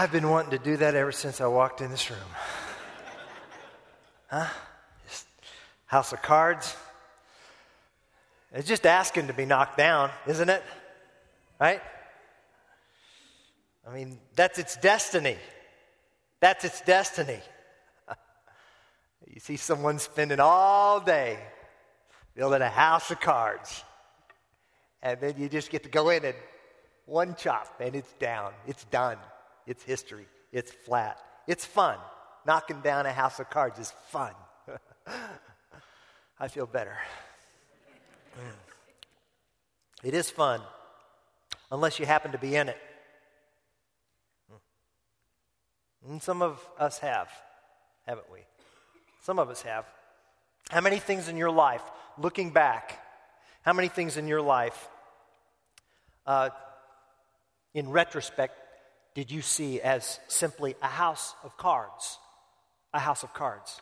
I've been wanting to do that ever since I walked in this room. Huh? Just house of cards. It's just asking to be knocked down, isn't it? Right? I mean, that's its destiny. That's its destiny. you see someone spending all day building a house of cards, and then you just get to go in and one chop, and it's down. It's done. It's history. It's flat. It's fun. Knocking down a house of cards is fun. I feel better. It is fun, unless you happen to be in it. Mm. And some of us have, haven't we? Some of us have. How many things in your life, looking back, how many things in your life, uh, in retrospect, did you see as simply a house of cards? A house of cards.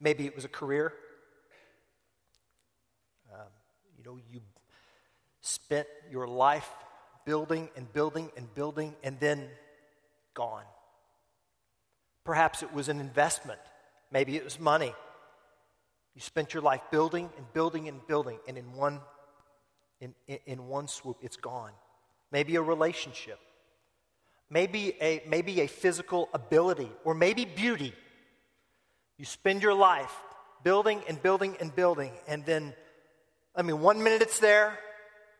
Maybe it was a career. Um, you know, you spent your life building and building and building and then gone. Perhaps it was an investment. Maybe it was money. You spent your life building and building and building, and in one, in, in, in one swoop, it's gone. Maybe a relationship maybe a, maybe a physical ability, or maybe beauty. You spend your life building and building and building, and then, I mean, one minute it's there,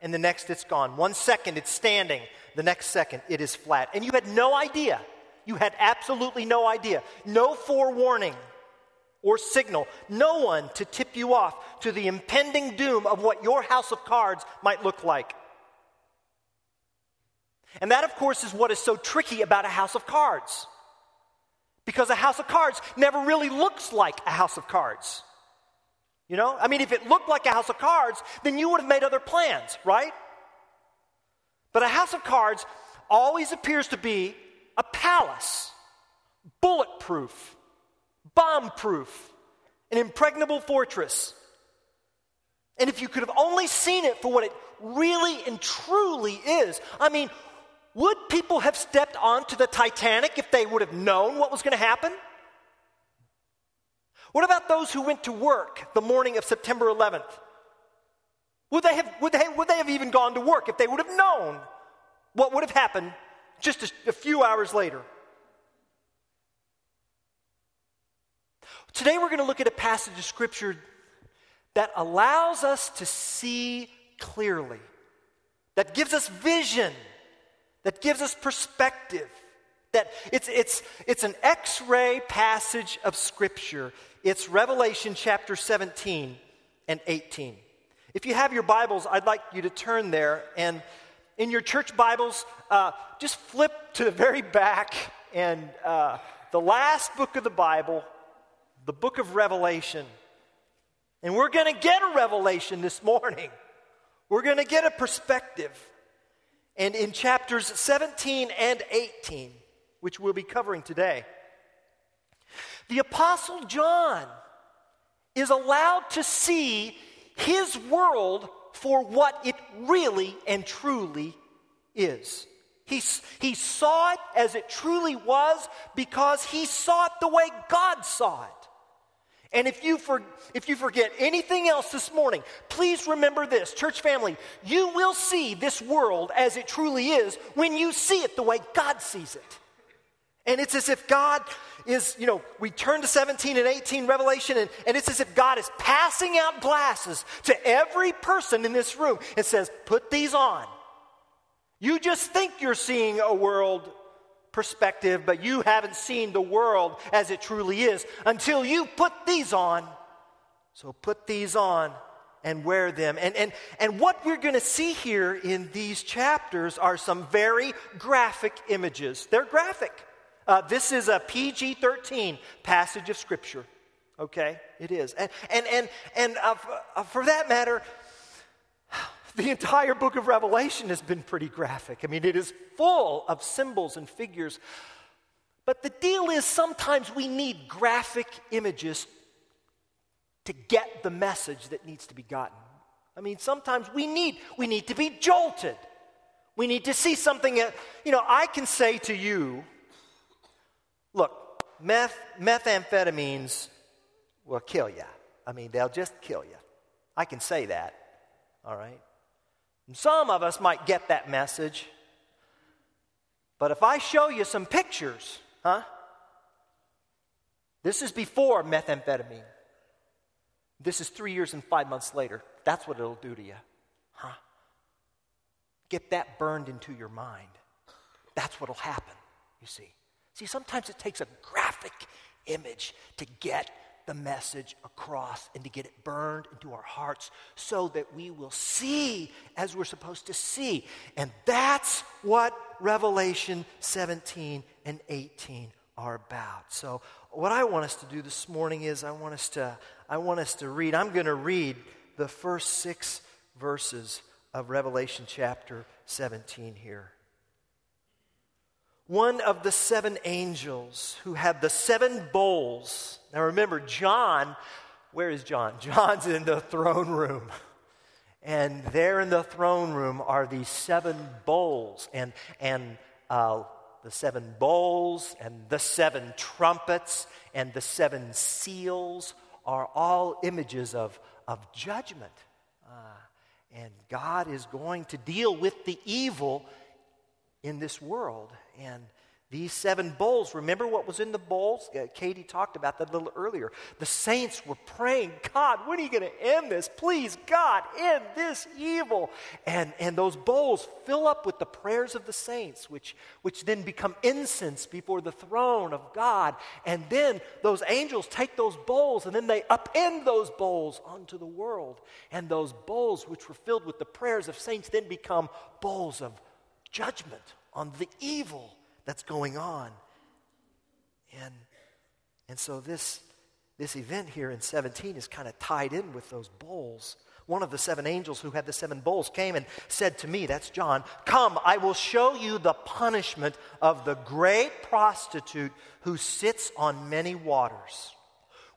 and the next it's gone. One second it's standing, the next second it is flat. And you had no idea. You had absolutely no idea. No forewarning or signal. No one to tip you off to the impending doom of what your house of cards might look like. And that, of course, is what is so tricky about a house of cards. Because a house of cards never really looks like a house of cards. You know? I mean, if it looked like a house of cards, then you would have made other plans, right? But a house of cards always appears to be a palace, bulletproof, bomb proof, an impregnable fortress. And if you could have only seen it for what it really and truly is, I mean, would people have stepped onto the Titanic if they would have known what was going to happen? What about those who went to work the morning of September 11th? Would they have, would they, would they have even gone to work if they would have known what would have happened just a, a few hours later? Today we're going to look at a passage of Scripture that allows us to see clearly, that gives us vision that gives us perspective. That it's, it's, it's an x ray passage of Scripture. It's Revelation chapter 17 and 18. If you have your Bibles, I'd like you to turn there. And in your church Bibles, uh, just flip to the very back and uh, the last book of the Bible, the book of Revelation. And we're going to get a revelation this morning. We're going to get a perspective. And in chapters 17 and 18, which we'll be covering today, the Apostle John is allowed to see his world for what it really and truly is. He, he saw it as it truly was because he saw it the way God saw it. And if you, for, if you forget anything else this morning, please remember this. Church family, you will see this world as it truly is when you see it the way God sees it. And it's as if God is, you know, we turn to 17 and 18 Revelation, and, and it's as if God is passing out glasses to every person in this room and says, Put these on. You just think you're seeing a world perspective, but you haven't seen the world as it truly is until you put these on. So put these on and wear them. And, and, and what we're going to see here in these chapters are some very graphic images. They're graphic. Uh, this is a PG 13 passage of Scripture. Okay? It is. And, and, and, and uh, uh for that matter, the entire book of Revelation has been pretty graphic. I mean, it is full of symbols and figures. But the deal is sometimes we need graphic images to get the message that needs to be gotten. I mean, sometimes we need we need to be jolted. We need to see something that, you know, I can say to you Look, meth, methamphetamines will kill you. I mean, they'll just kill you. I can say that, all right? Some of us might get that message. But if I show you some pictures, huh? This is before methamphetamine. This is three years and five months later. That's what it'll do to you. Huh? Get that burned into your mind. That's what'll happen, you see. See, sometimes it takes a graphic image to get the message across and to get it burned into our hearts so that we will see as we're supposed to see. And that's what Revelation 17 and 18 are about. So, what I want us to do this morning is I want us to I want us to read. I'm going to read the first 6 verses of Revelation chapter 17 here one of the seven angels who had the seven bowls. Now remember, John, where is John? John's in the throne room. And there in the throne room are these seven bowls. And, and uh, the seven bowls and the seven trumpets and the seven seals are all images of, of judgment. Uh, and God is going to deal with the evil in this world. And these seven bowls, remember what was in the bowls? Uh, Katie talked about that a little earlier. The saints were praying, God, when are you going to end this? Please, God, end this evil. And, and those bowls fill up with the prayers of the saints, which, which then become incense before the throne of God. And then those angels take those bowls and then they upend those bowls onto the world. And those bowls, which were filled with the prayers of saints, then become bowls of judgment on the evil that's going on. And, and so this, this event here in 17 is kind of tied in with those bowls. One of the seven angels who had the seven bowls came and said to me, that's John, Come, I will show you the punishment of the great prostitute who sits on many waters.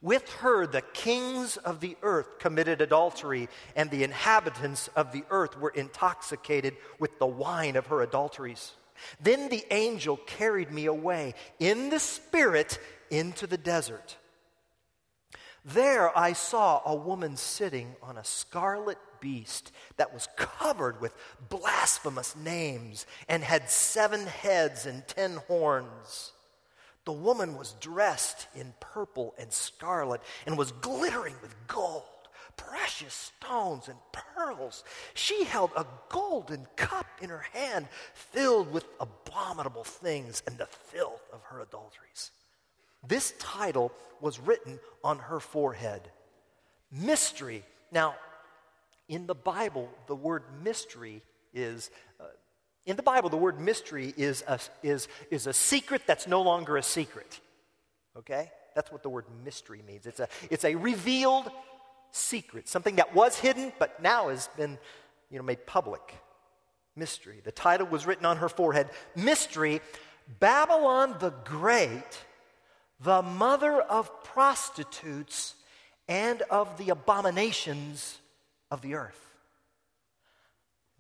With her, the kings of the earth committed adultery, and the inhabitants of the earth were intoxicated with the wine of her adulteries. Then the angel carried me away in the spirit into the desert. There I saw a woman sitting on a scarlet beast that was covered with blasphemous names and had seven heads and ten horns. The woman was dressed in purple and scarlet and was glittering with gold, precious stones, and pearls. She held a golden cup in her hand filled with abominable things and the filth of her adulteries. This title was written on her forehead Mystery. Now, in the Bible, the word mystery is uh, in the Bible, the word mystery is a, is, is a secret that's no longer a secret. Okay? That's what the word mystery means. It's a, it's a revealed secret, something that was hidden but now has been you know, made public. Mystery. The title was written on her forehead Mystery Babylon the Great, the mother of prostitutes and of the abominations of the earth.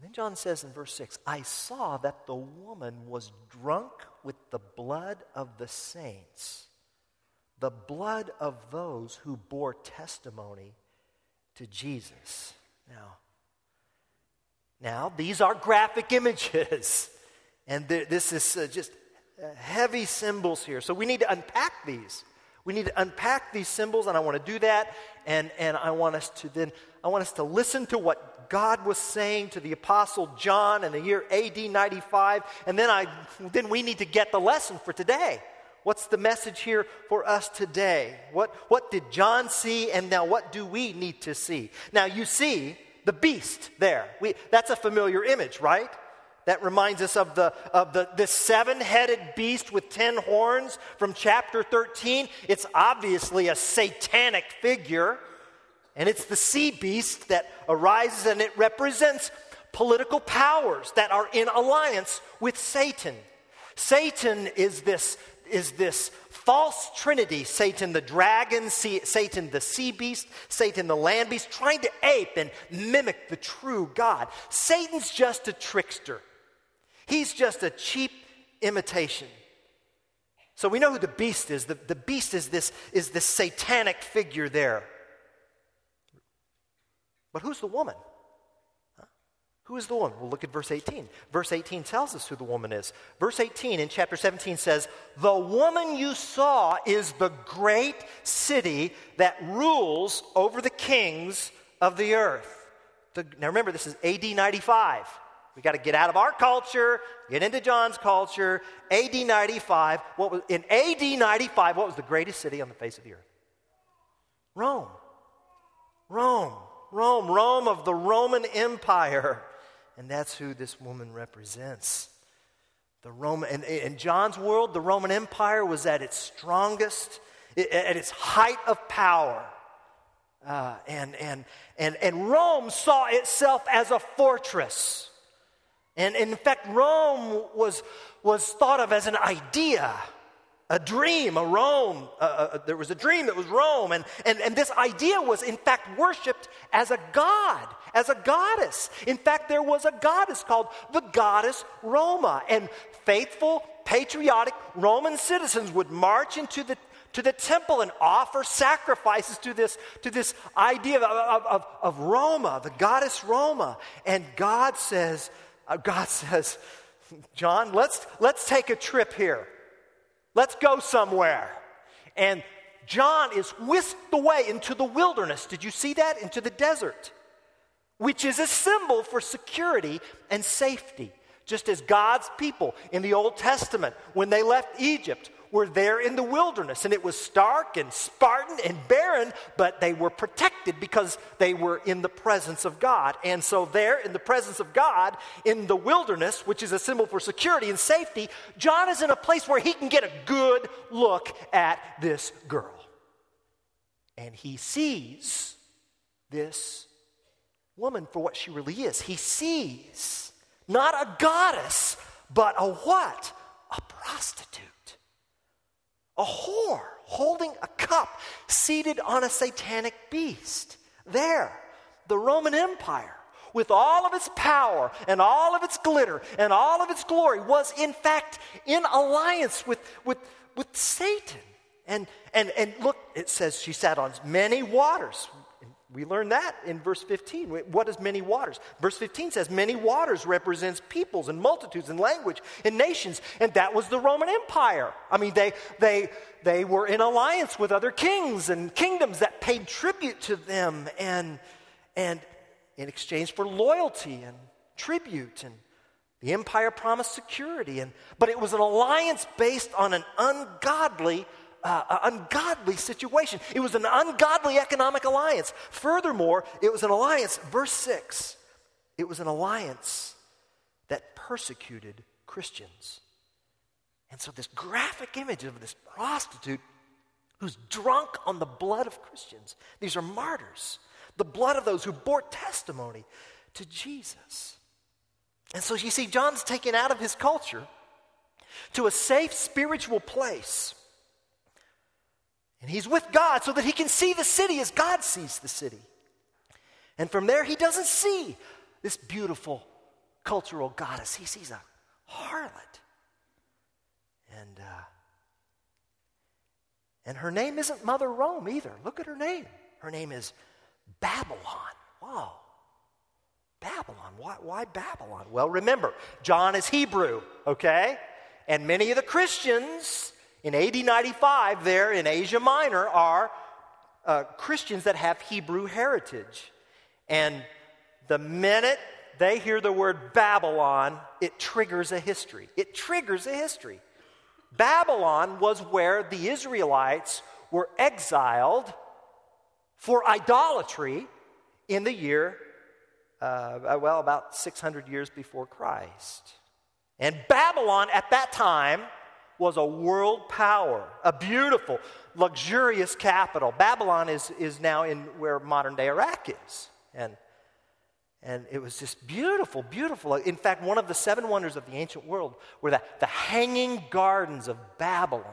Then John says in verse 6 I saw that the woman was drunk with the blood of the saints, the blood of those who bore testimony to Jesus. Now, now these are graphic images, and this is uh, just uh, heavy symbols here. So we need to unpack these. We need to unpack these symbols, and I want to do that. And, and I want us to then, I want us to listen to what God was saying to the Apostle John in the year AD 95. And then, I, then we need to get the lesson for today. What's the message here for us today? What, what did John see, and now what do we need to see? Now, you see the beast there. We, that's a familiar image, right? That reminds us of the of the, the seven-headed beast with ten horns from chapter 13. It's obviously a satanic figure. And it's the sea beast that arises and it represents political powers that are in alliance with Satan. Satan is this, is this false trinity Satan the dragon, Satan the sea beast, Satan the land beast, trying to ape and mimic the true God. Satan's just a trickster, he's just a cheap imitation. So we know who the beast is. The, the beast is this, is this satanic figure there. But who's the woman? Who is the woman? We'll look at verse 18. Verse 18 tells us who the woman is. Verse 18 in chapter 17 says, The woman you saw is the great city that rules over the kings of the earth. The, now remember, this is AD 95. We got to get out of our culture, get into John's culture. AD 95, what was, in AD 95, what was the greatest city on the face of the earth? Rome. Of the Roman Empire. And that's who this woman represents. The Roman, in, in John's world, the Roman Empire was at its strongest, at its height of power. Uh, and, and, and, and Rome saw itself as a fortress. And, and in fact, Rome was, was thought of as an idea, a dream, a Rome. Uh, uh, there was a dream that was Rome. And, and, and this idea was, in fact, worshiped as a god, as a goddess. In fact, there was a goddess called the goddess Roma. And faithful, patriotic Roman citizens would march into the to the temple and offer sacrifices to this, to this idea of, of, of, of Roma, the goddess Roma. And God says, uh, God says, John, let's, let's take a trip here. Let's go somewhere. And John is whisked away into the wilderness. Did you see that? Into the desert, which is a symbol for security and safety. Just as God's people in the Old Testament, when they left Egypt, were there in the wilderness, and it was stark and Spartan and barren, but they were protected because they were in the presence of God. And so, there in the presence of God, in the wilderness, which is a symbol for security and safety, John is in a place where he can get a good look at this girl. And he sees this woman for what she really is. He sees not a goddess, but a what? A prostitute a whore holding a cup, seated on a satanic beast. There, the Roman Empire, with all of its power and all of its glitter and all of its glory, was in fact in alliance with, with, with Satan. And, and, and look, it says she sat on many waters. We learn that in verse 15. What is many waters? Verse 15 says, Many waters represents peoples and multitudes and language and nations. And that was the Roman Empire. I mean, they, they, they were in alliance with other kings and kingdoms that paid tribute to them and, and in exchange for loyalty and tribute. And the empire promised security. And, but it was an alliance based on an ungodly uh, ungodly situation. It was an ungodly economic alliance. Furthermore, it was an alliance, verse 6, it was an alliance that persecuted Christians. And so, this graphic image of this prostitute who's drunk on the blood of Christians, these are martyrs, the blood of those who bore testimony to Jesus. And so, you see, John's taken out of his culture to a safe spiritual place and he's with God so that he can see the city as God sees the city. And from there, he doesn't see this beautiful cultural goddess, he sees a harlot. And, uh, and her name isn't Mother Rome either. Look at her name. Her name is Babylon. Whoa. Babylon. Why, why Babylon? Well, remember, John is Hebrew, okay? And many of the Christians in AD 95, there in Asia Minor, are uh, Christians that have Hebrew heritage. And the minute they hear the word Babylon, it triggers a history. It triggers a history. Babylon was where the Israelites were exiled for idolatry in the year, uh, well, about 600 years before Christ. And Babylon at that time was a world power, a beautiful, luxurious capital. Babylon is, is now in where modern day Iraq is. And, and it was just beautiful, beautiful. In fact, one of the seven wonders of the ancient world were the, the hanging gardens of Babylon.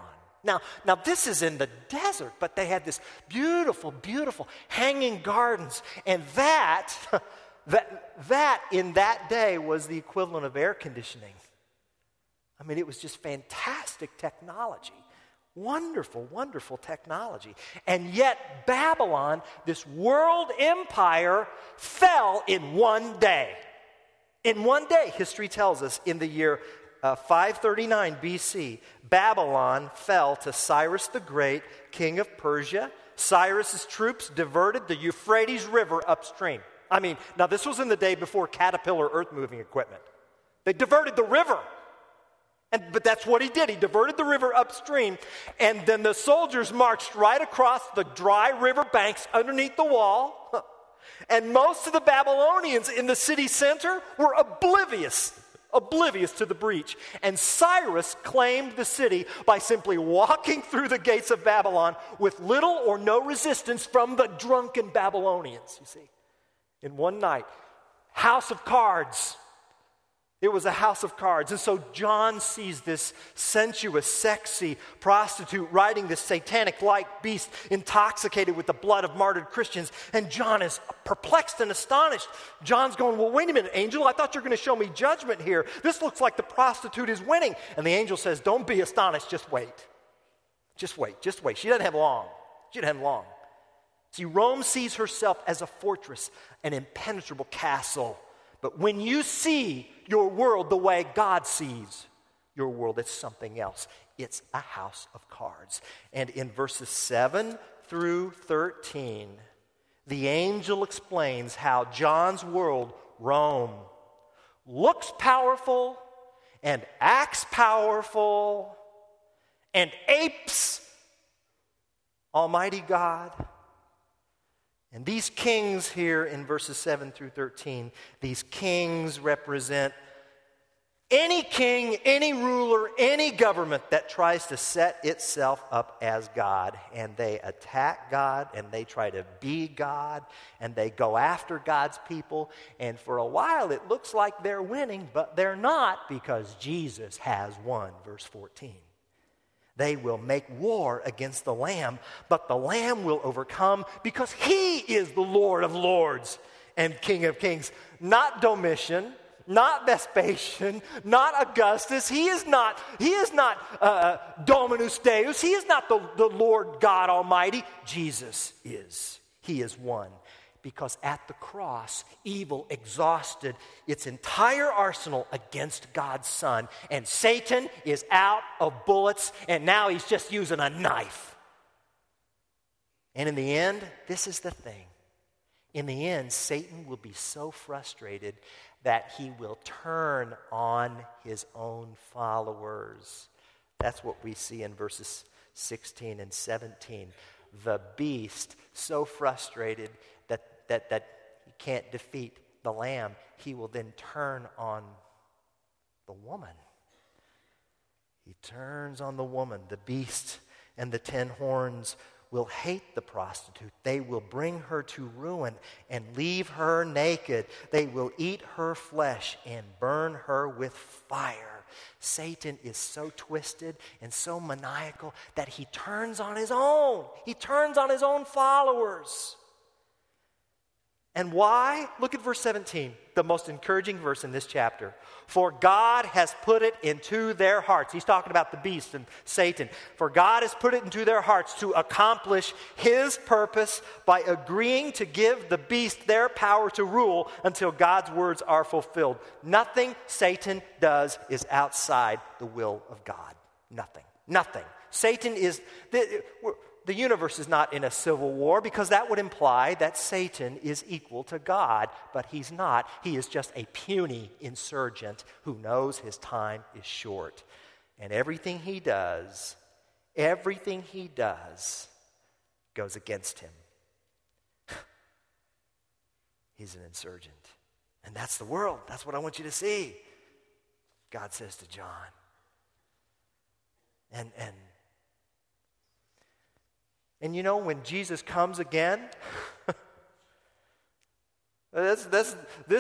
Now, now, this is in the desert, but they had this beautiful, beautiful hanging gardens. And that, that, that in that day was the equivalent of air conditioning. I mean, it was just fantastic technology. Wonderful, wonderful technology. And yet, Babylon, this world empire, fell in one day. In one day, history tells us, in the year uh, 539 BC, Babylon fell to Cyrus the Great, king of Persia. Cyrus's troops diverted the Euphrates River upstream. I mean, now this was in the day before caterpillar earth moving equipment. They diverted the river. And, but that's what he did. He diverted the river upstream, and then the soldiers marched right across the dry river banks underneath the wall. And most of the Babylonians in the city center were oblivious, oblivious to the breach. And Cyrus claimed the city by simply walking through the gates of Babylon with little or no resistance from the drunken Babylonians, you see. In one night, house of cards it was a house of cards. And so John sees this sensuous, sexy prostitute riding this satanic like beast, intoxicated with the blood of martyred Christians. And John is perplexed and astonished. John's going, Well, wait a minute, angel. I thought you were going to show me judgment here. This looks like the prostitute is winning. And the angel says, Don't be astonished. Just wait. Just wait. Just wait. She doesn't have long. She doesn't have long. See, Rome sees herself as a fortress, an impenetrable castle. But when you see your world the way God sees your world. It's something else. It's a house of cards. And in verses 7 through 13, the angel explains how John's world, Rome, looks powerful and acts powerful and apes Almighty God and these kings here in verses 7 through 13, these kings represent any king, any ruler, any government that tries to set itself up as God. And they attack God and they try to be God and they go after God's people. And for a while it looks like they're winning, but they're not because Jesus has won. Verse 14. They will make war against the Lamb, but the Lamb will overcome because he is the Lord of lords and King of kings. Not Domitian, not Vespasian, not Augustus. He is not, he is not uh, Dominus Deus. He is not the, the Lord God Almighty. Jesus is. He is one because at the cross, evil exhausted its entire arsenal against God's Son. And Satan is out of bullets, and now he's just using a knife. And in the end, this is the thing. In the end, Satan will be so frustrated that he will turn on his own followers. That's what we see in verses 16 and 17. The beast, so frustrated that, that he can't defeat the lamb, he will then turn on the woman. He turns on the woman. The beast and the ten horns will hate the prostitute. They will bring her to ruin and leave her naked. They will eat her flesh and burn her with fire. Satan is so twisted and so maniacal that he turns on his own. He turns on his own followers. And why? Look at verse 17, the most encouraging verse in this chapter. For God has put it into their hearts. He's talking about the beast and Satan. For God has put it into their hearts to accomplish his purpose by agreeing to give the beast their power to rule until God's words are fulfilled. Nothing Satan does is outside the will of God. Nothing. Nothing. Satan is the universe is not in a civil war because that would imply that Satan is equal to God, but he's not. He is just a puny insurgent who knows his time is short. And everything he does, everything he does goes against him. he's an insurgent. And that's the world. That's what I want you to see. God says to John. And, and and you know, when Jesus comes again, this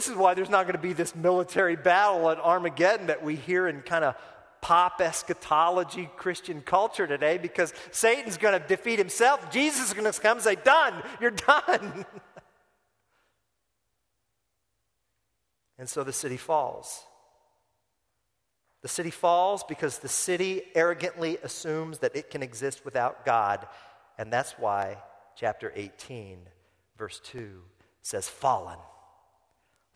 is why there's not going to be this military battle at Armageddon that we hear in kind of pop eschatology Christian culture today because Satan's going to defeat himself. Jesus is going to come and say, Done, you're done. and so the city falls. The city falls because the city arrogantly assumes that it can exist without God. And that's why chapter 18, verse 2 says, Fallen.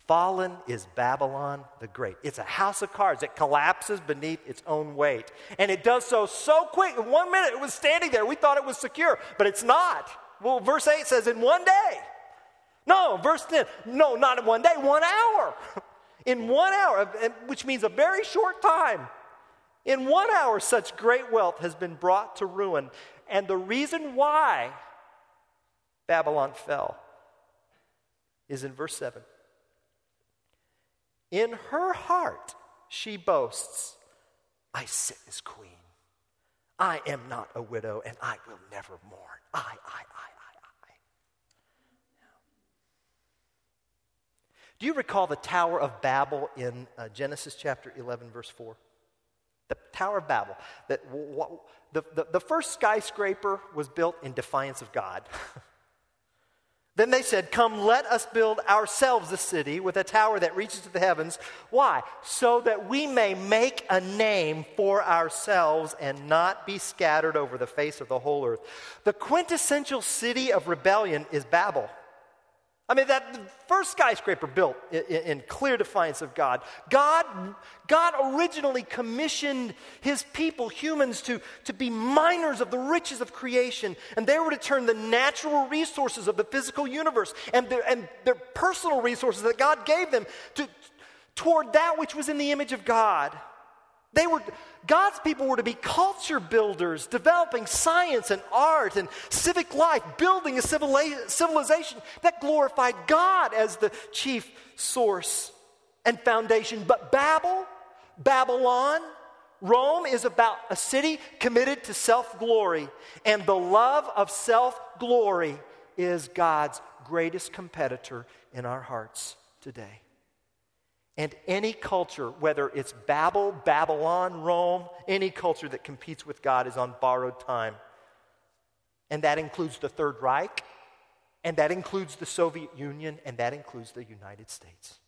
Fallen is Babylon the Great. It's a house of cards that collapses beneath its own weight. And it does so so quick. In one minute, it was standing there. We thought it was secure, but it's not. Well, verse 8 says, In one day. No, verse 10, no, not in one day, one hour. In one hour, which means a very short time, in one hour, such great wealth has been brought to ruin. And the reason why Babylon fell is in verse 7. In her heart, she boasts, I sit as queen. I am not a widow, and I will never mourn. I, I, I, I, I. Do you recall the Tower of Babel in uh, Genesis chapter 11, verse 4? The Tower of Babel. That, the, the, the first skyscraper was built in defiance of God. Then they said, Come, let us build ourselves a city with a tower that reaches to the heavens. Why? So that we may make a name for ourselves and not be scattered over the face of the whole earth. The quintessential city of rebellion is Babel. I mean, that first skyscraper built in, in, clear defiance of God. God, God originally commissioned his people, humans, to, to be miners of the riches of creation. And they were to turn the natural resources of the physical universe and their, and their personal resources that God gave them to, toward that which was in the image of God. They were, God's people were to be culture builders, developing science and art and civic life, building a civilization that glorified God as the chief source and foundation. But Babel, Babylon, Rome is about a city committed to self glory, and the love of self glory is God's greatest competitor in our hearts today. And any culture, whether it's Babel, Babylon, Rome, any culture that competes with God is on borrowed time. And that includes the Third Reich, and that includes the Soviet Union, and that includes the United States.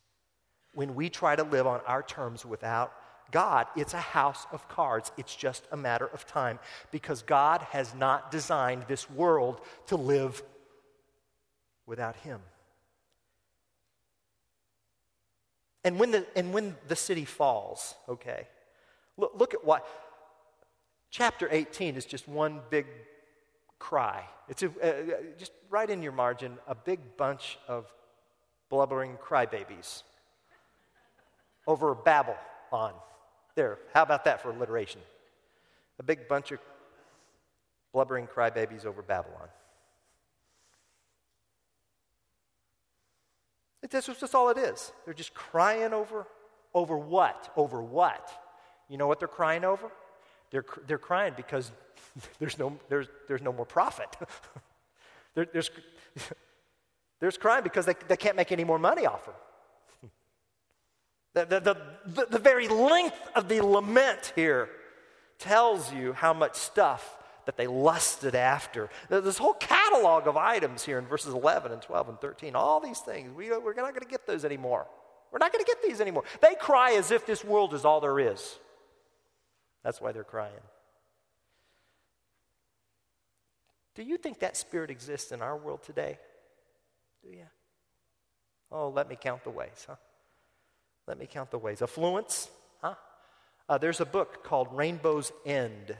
When we try to live on our terms without God, it's a house of cards. It's just a matter of time because God has not designed this world to live without Him. And when the, and when the city falls, okay, look, look at what chapter 18 is just one big cry. It's a, just right in your margin, a big bunch of blubbering crybabies over Babylon. There, how about that for alliteration? A big bunch of blubbering crybabies over Babylon. That's just all it is. They're just crying over, over what? Over what? You know what they're crying over? They're, they're crying because there's no, there's, there's no more profit. there, there's, there's crying because they, they can't make any more money off them. The, the, the, the very length of the lament here tells you how much stuff that they lusted after. This whole catalog of items here in verses 11 and 12 and 13, all these things, we, we're not going to get those anymore. We're not going to get these anymore. They cry as if this world is all there is. That's why they're crying. Do you think that spirit exists in our world today? Do you? Oh, let me count the ways, huh? Let me count the ways. Affluence, huh? Uh, there's a book called Rainbow's End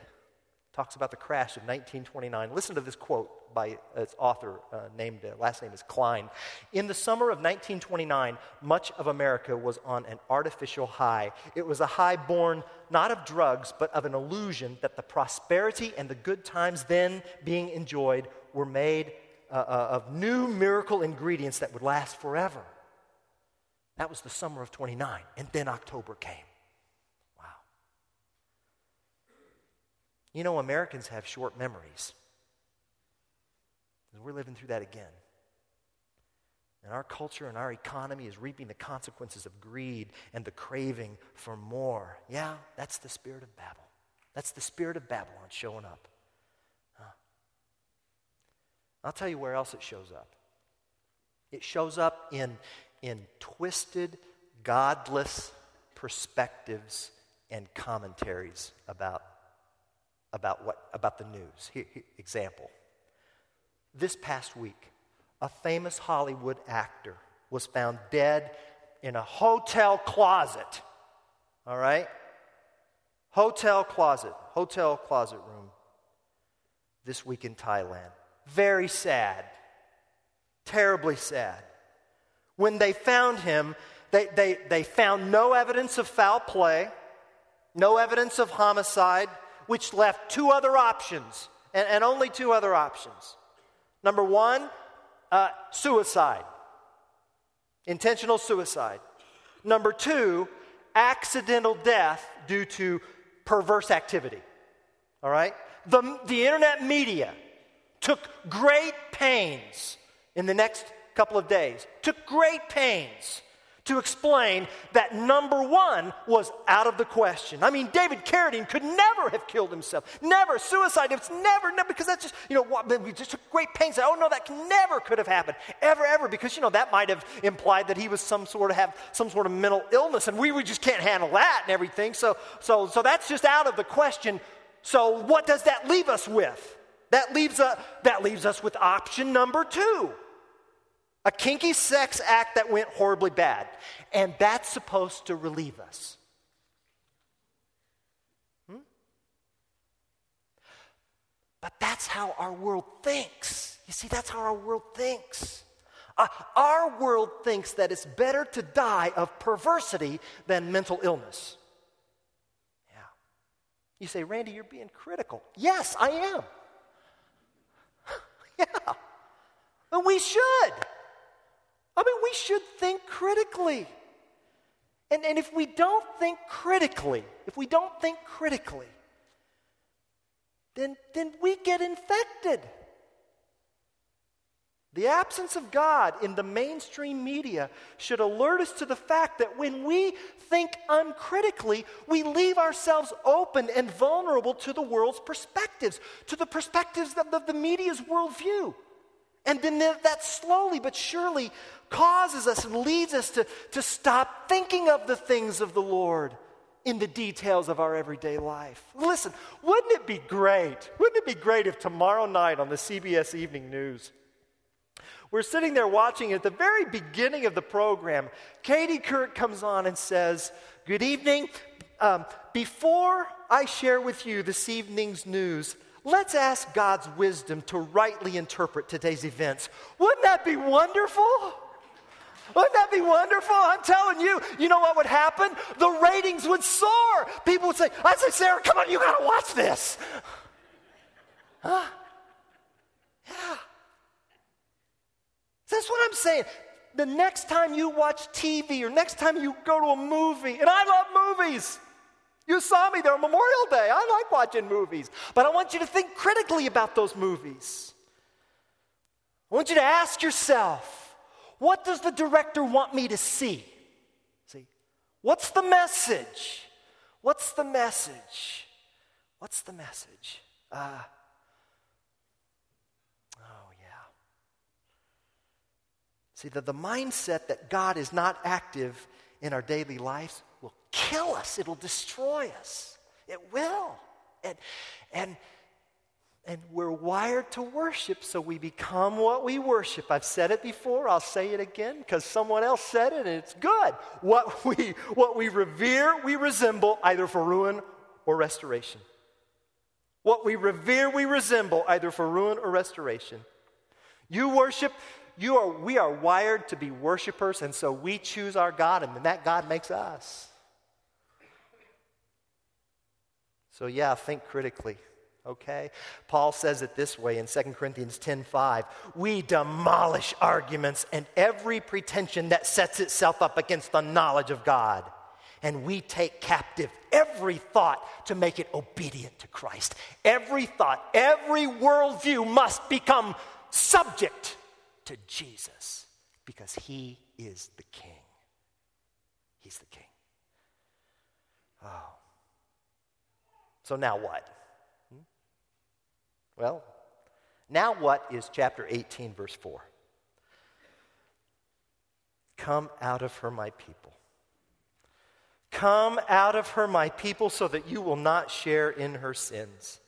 talks about the crash of 1929. Listen to this quote by its author, uh, named, uh, last name is Klein. In the summer of 1929, much of America was on an artificial high. It was a high born not of drugs, but of an illusion that the prosperity and the good times then being enjoyed were made uh, uh of new miracle ingredients that would last forever. That was the summer of 29, and then October came. You know, Americans have short memories. We're living through that again. And our culture and our economy is reaping the consequences of greed and the craving for more. Yeah, that's the spirit of Babel. That's the spirit of Babylon showing up. Huh. I'll tell you where else it shows up. It shows up in, in twisted, godless perspectives and commentaries about, about, what, about the news. Here, here, example. This past week, a famous Hollywood actor was found dead in a hotel closet. All right? Hotel closet, hotel closet room this week in Thailand. Very sad. Terribly sad. When they found him, they, they, they found no evidence of foul play, no evidence of homicide, which left two other options, and, and only two other options. Number one, uh, suicide, intentional suicide. Number two, accidental death due to perverse activity. All right? The, the internet media took great pains in the next couple of days, took great pains to explain that number one was out of the question. I mean, David Carradine could never have killed himself. Never. Suicide, it's never, never, because that's just, you know, we just took great pains. Oh, no, that never could have happened. Ever, ever, because, you know, that might have implied that he was some sort of, have some sort of mental illness, and we, we just can't handle that and everything. So, so, so that's just out of the question. So what does that leave us with? That leaves, a, that leaves us with option number two a kinky sex act that went horribly bad. And that's supposed to relieve us. Hmm? But that's how our world thinks. You see, that's how our world thinks. Uh, our world thinks that it's better to die of perversity than mental illness. Yeah. You say, Randy, you're being critical. Yes, I am. yeah. And we should. I mean, we should think critically. And, and if we don't think critically, if we don't think critically, then, then we get infected. The absence of God in the mainstream media should alert us to the fact that when we think uncritically, we leave ourselves open and vulnerable to the world's perspectives, to the perspectives of the, the media's worldview. And then that slowly but surely causes us and leads us to, to stop thinking of the things of the Lord in the details of our everyday life. Listen, wouldn't it be great? Wouldn't it be great if tomorrow night on the CBS Evening News, we're sitting there watching at the very beginning of the program, Katie Couric comes on and says, Good evening. Um, before I share with you this evening's news, let's ask God's wisdom to rightly interpret today's events. Wouldn't that be wonderful? Wouldn't that be wonderful? I'm telling you, you know what would happen? The ratings would soar. People would say, I'd say, Sarah, come on, you got to watch this. Huh? Yeah. That's what I'm saying. The next time you watch TV or next time you go to a movie, and I love movies. You saw me there on Memorial Day. I like watching movies. But I want you to think critically about those movies. I want you to ask yourself what does the director want me to see? See, what's the message? What's the message? What's the message? Uh, oh, yeah. See, the, the mindset that God is not active in our daily lives will kill us, it'll destroy us. It will. And, and and we're wired to worship, so we become what we worship. I've said it before, I'll say it again because someone else said it and it's good. What we, what we revere, we resemble either for ruin or restoration. What we revere, we resemble either for ruin or restoration. You worship, you are, we are wired to be worshipers, and so we choose our God, and then that God makes us. So, yeah, think critically okay? Paul says it this way in 2 Corinthians 10:5, "We demolish arguments and every pretension that sets itself up against the knowledge of God, and we take captive every thought to make it obedient to Christ. Every thought, every worldview must become subject to Jesus because he is the king. He's the king. Oh. So now what? Well, now what is chapter 18, verse 4? Come out of her, my people. Come out of her, my people, so that you will not share in her sins,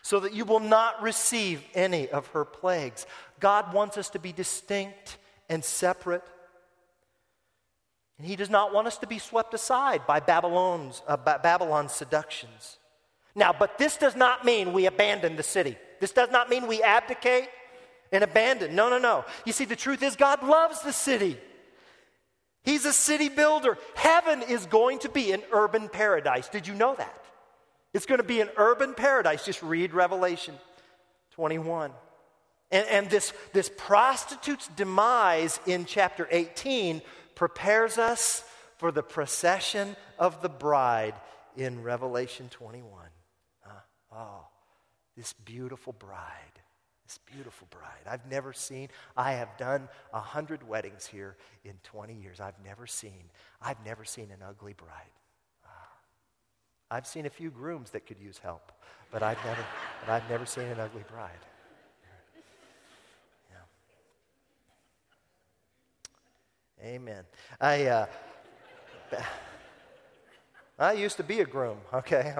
so that you will not receive any of her plagues. God wants us to be distinct and separate. And he does not want us to be swept aside by Babylon's, uh, Babylon's seductions. Now, but this does not mean we abandon the city. This does not mean we abdicate and abandon. No, no, no. You see, the truth is, God loves the city. He's a city builder. Heaven is going to be an urban paradise. Did you know that? It's going to be an urban paradise. Just read Revelation 21. And, and this, this prostitute's demise in chapter 18 prepares us for the procession of the bride in Revelation 21. Oh, this beautiful bride. This beautiful bride. I've never seen, I have done a hundred weddings here in 20 years. I've never seen, I've never seen an ugly bride. Ah. I've seen a few grooms that could use help, but I've never, but I've never seen an ugly bride. Amen. I, uh, I used to be a groom, okay?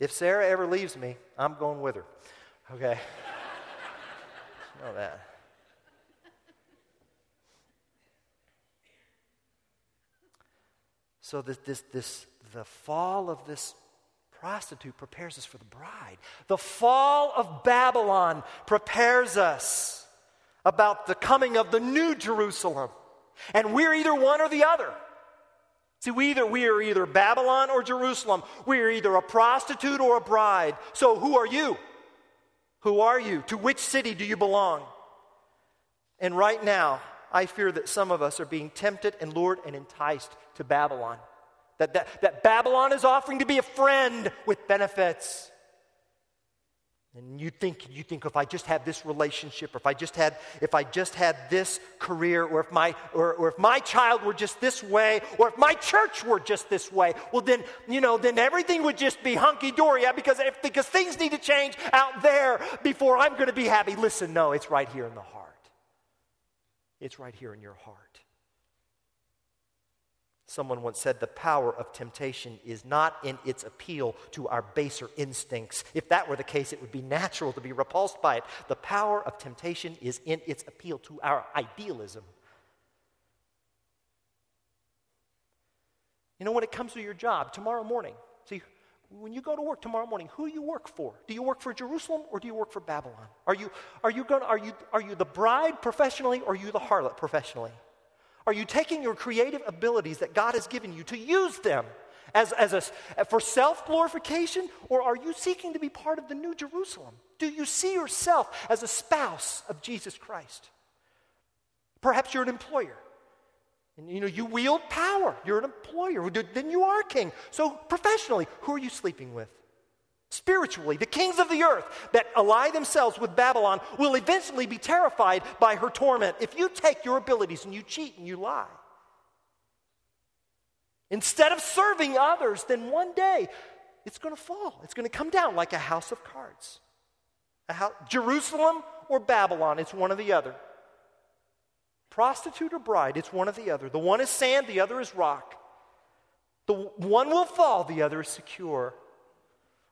If Sarah ever leaves me, I'm going with her. Okay? know that. So this, this, this, the fall of this prostitute prepares us for the bride. The fall of Babylon prepares us about the coming of the new Jerusalem. And we're either one or the other. See, we either we are either Babylon or Jerusalem. We are either a prostitute or a bride. So who are you? Who are you? To which city do you belong? And right now, I fear that some of us are being tempted and lured and enticed to Babylon. That, that, that Babylon is offering to be a friend with benefits. And you think, you think oh, if I just had this relationship, or if I just had, if I just had this career, or if my, or, or if my child were just this way, or if my church were just this way, well then, you know, then everything would just be hunky dory. Yeah, because if, because things need to change out there before I'm going to be happy. Listen, no, it's right here in the heart. It's right here in your heart. Someone once said the power of temptation is not in its appeal to our baser instincts. If that were the case, it would be natural to be repulsed by it. The power of temptation is in its appeal to our idealism. You know, when it comes to your job tomorrow morning, see, when you go to work tomorrow morning, who do you work for? Do you work for Jerusalem or do you work for Babylon? Are you, are you, going, are you, are you the bride professionally or are you the harlot professionally? Are you taking your creative abilities that God has given you to use them as, as a, for self glorification, or are you seeking to be part of the new Jerusalem? Do you see yourself as a spouse of Jesus Christ? Perhaps you're an employer. And you know, you wield power. You're an employer. Then you are king. So professionally, who are you sleeping with? Spiritually, the kings of the earth that ally themselves with Babylon will eventually be terrified by her torment if you take your abilities and you cheat and you lie. Instead of serving others, then one day it's going to fall. It's going to come down like a house of cards. House, Jerusalem or Babylon, it's one or the other. Prostitute or bride, it's one or the other. The one is sand, the other is rock. The one will fall, the other is secure.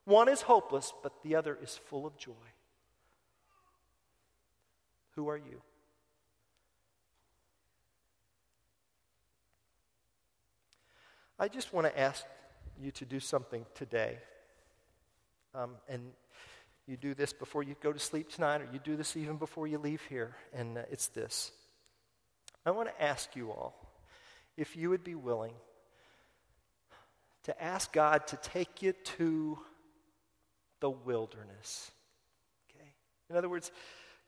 One is hopeless, but the other is full of joy. Who are you? I just want to ask you to do something today. Um, and you do this before you go to sleep tonight, or you do this even before you leave here. And uh, it's this I want to ask you all if you would be willing to ask God to take you to the wilderness. Okay? In other words,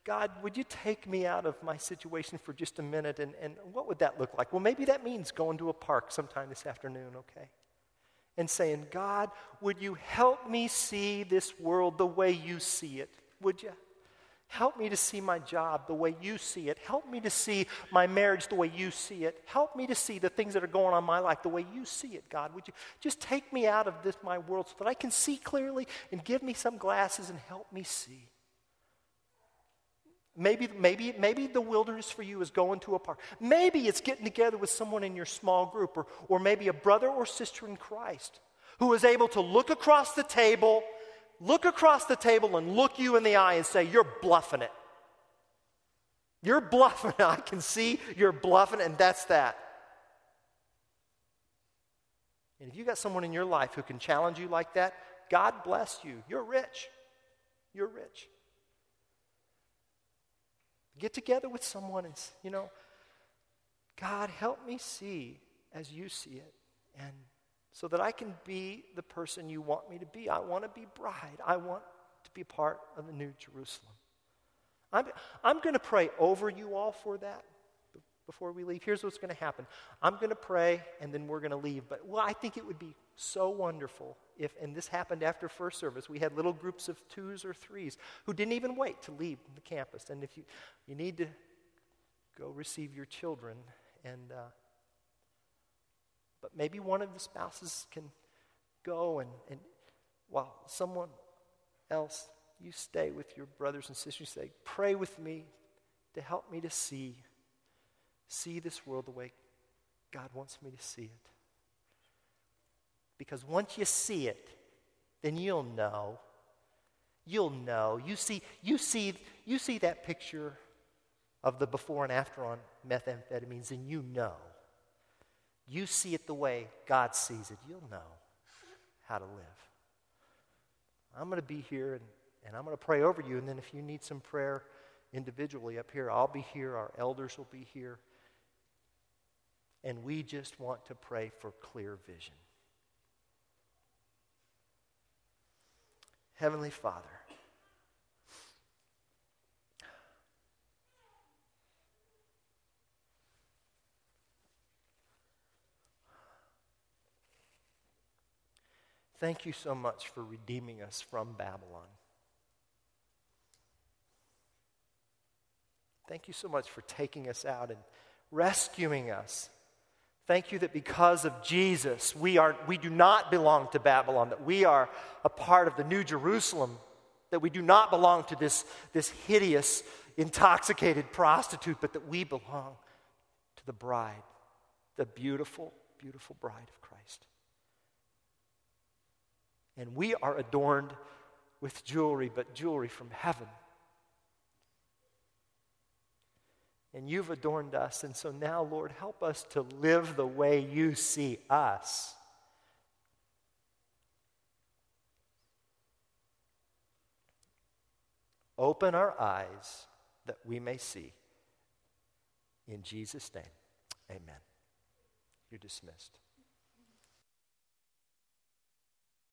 God, would you take me out of my situation for just a minute? And, and what would that look like? Well, maybe that means going to a park sometime this afternoon, okay? And saying, God, would you help me see this world the way you see it? Would you? Help me to see my job the way you see it. Help me to see my marriage the way you see it. Help me to see the things that are going on in my life the way you see it, God. Would you just take me out of this, my world, so that I can see clearly and give me some glasses and help me see? Maybe, maybe, maybe the wilderness for you is going to a park. Maybe it's getting together with someone in your small group, or, or maybe a brother or sister in Christ who is able to look across the table, look across the table and look you in the eye and say, You're bluffing it. You're bluffing. I can see you're bluffing, and that's that. And if you got someone in your life who can challenge you like that, God bless you. You're rich. You're rich. Get together with someone and, you know, God, help me see as you see it. And so that I can be the person you want me to be. I want to be bride. I want to be part of the new Jerusalem. I'm, I'm going to pray over you all for that before we leave. Here's what's going to happen I'm going to pray, and then we're going to leave. But, well, I think it would be so wonderful if, and this happened after first service, we had little groups of twos or threes who didn't even wait to leave the campus. And if you, you need to go receive your children, and, uh, but maybe one of the spouses can go and, and while someone else you stay with your brothers and sisters. You Say, pray with me to help me to see, see this world the way God wants me to see it. Because once you see it, then you'll know. You'll know. You see, you see, you see that picture of the before and after on methamphetamines, and you know. You see it the way God sees it. You'll know how to live. I'm going to be here and and I'm going to pray over you. And then if you need some prayer individually up here, I'll be here. Our elders will be here. And we just want to pray for clear vision. Heavenly Father, thank you so much for redeeming us from Babylon. Thank you so much for taking us out and rescuing us. Thank you that because of Jesus, we, are, we do not belong to Babylon, that we are a part of the New Jerusalem, that we do not belong to this, this hideous, intoxicated prostitute, but that we belong to the bride, the beautiful, beautiful bride of Christ. And we are adorned with jewelry, but jewelry from heaven and you've adorned us. And so now, Lord, help us to live the way you see us. Open our eyes that we may see. In Jesus' name, amen. You're dismissed.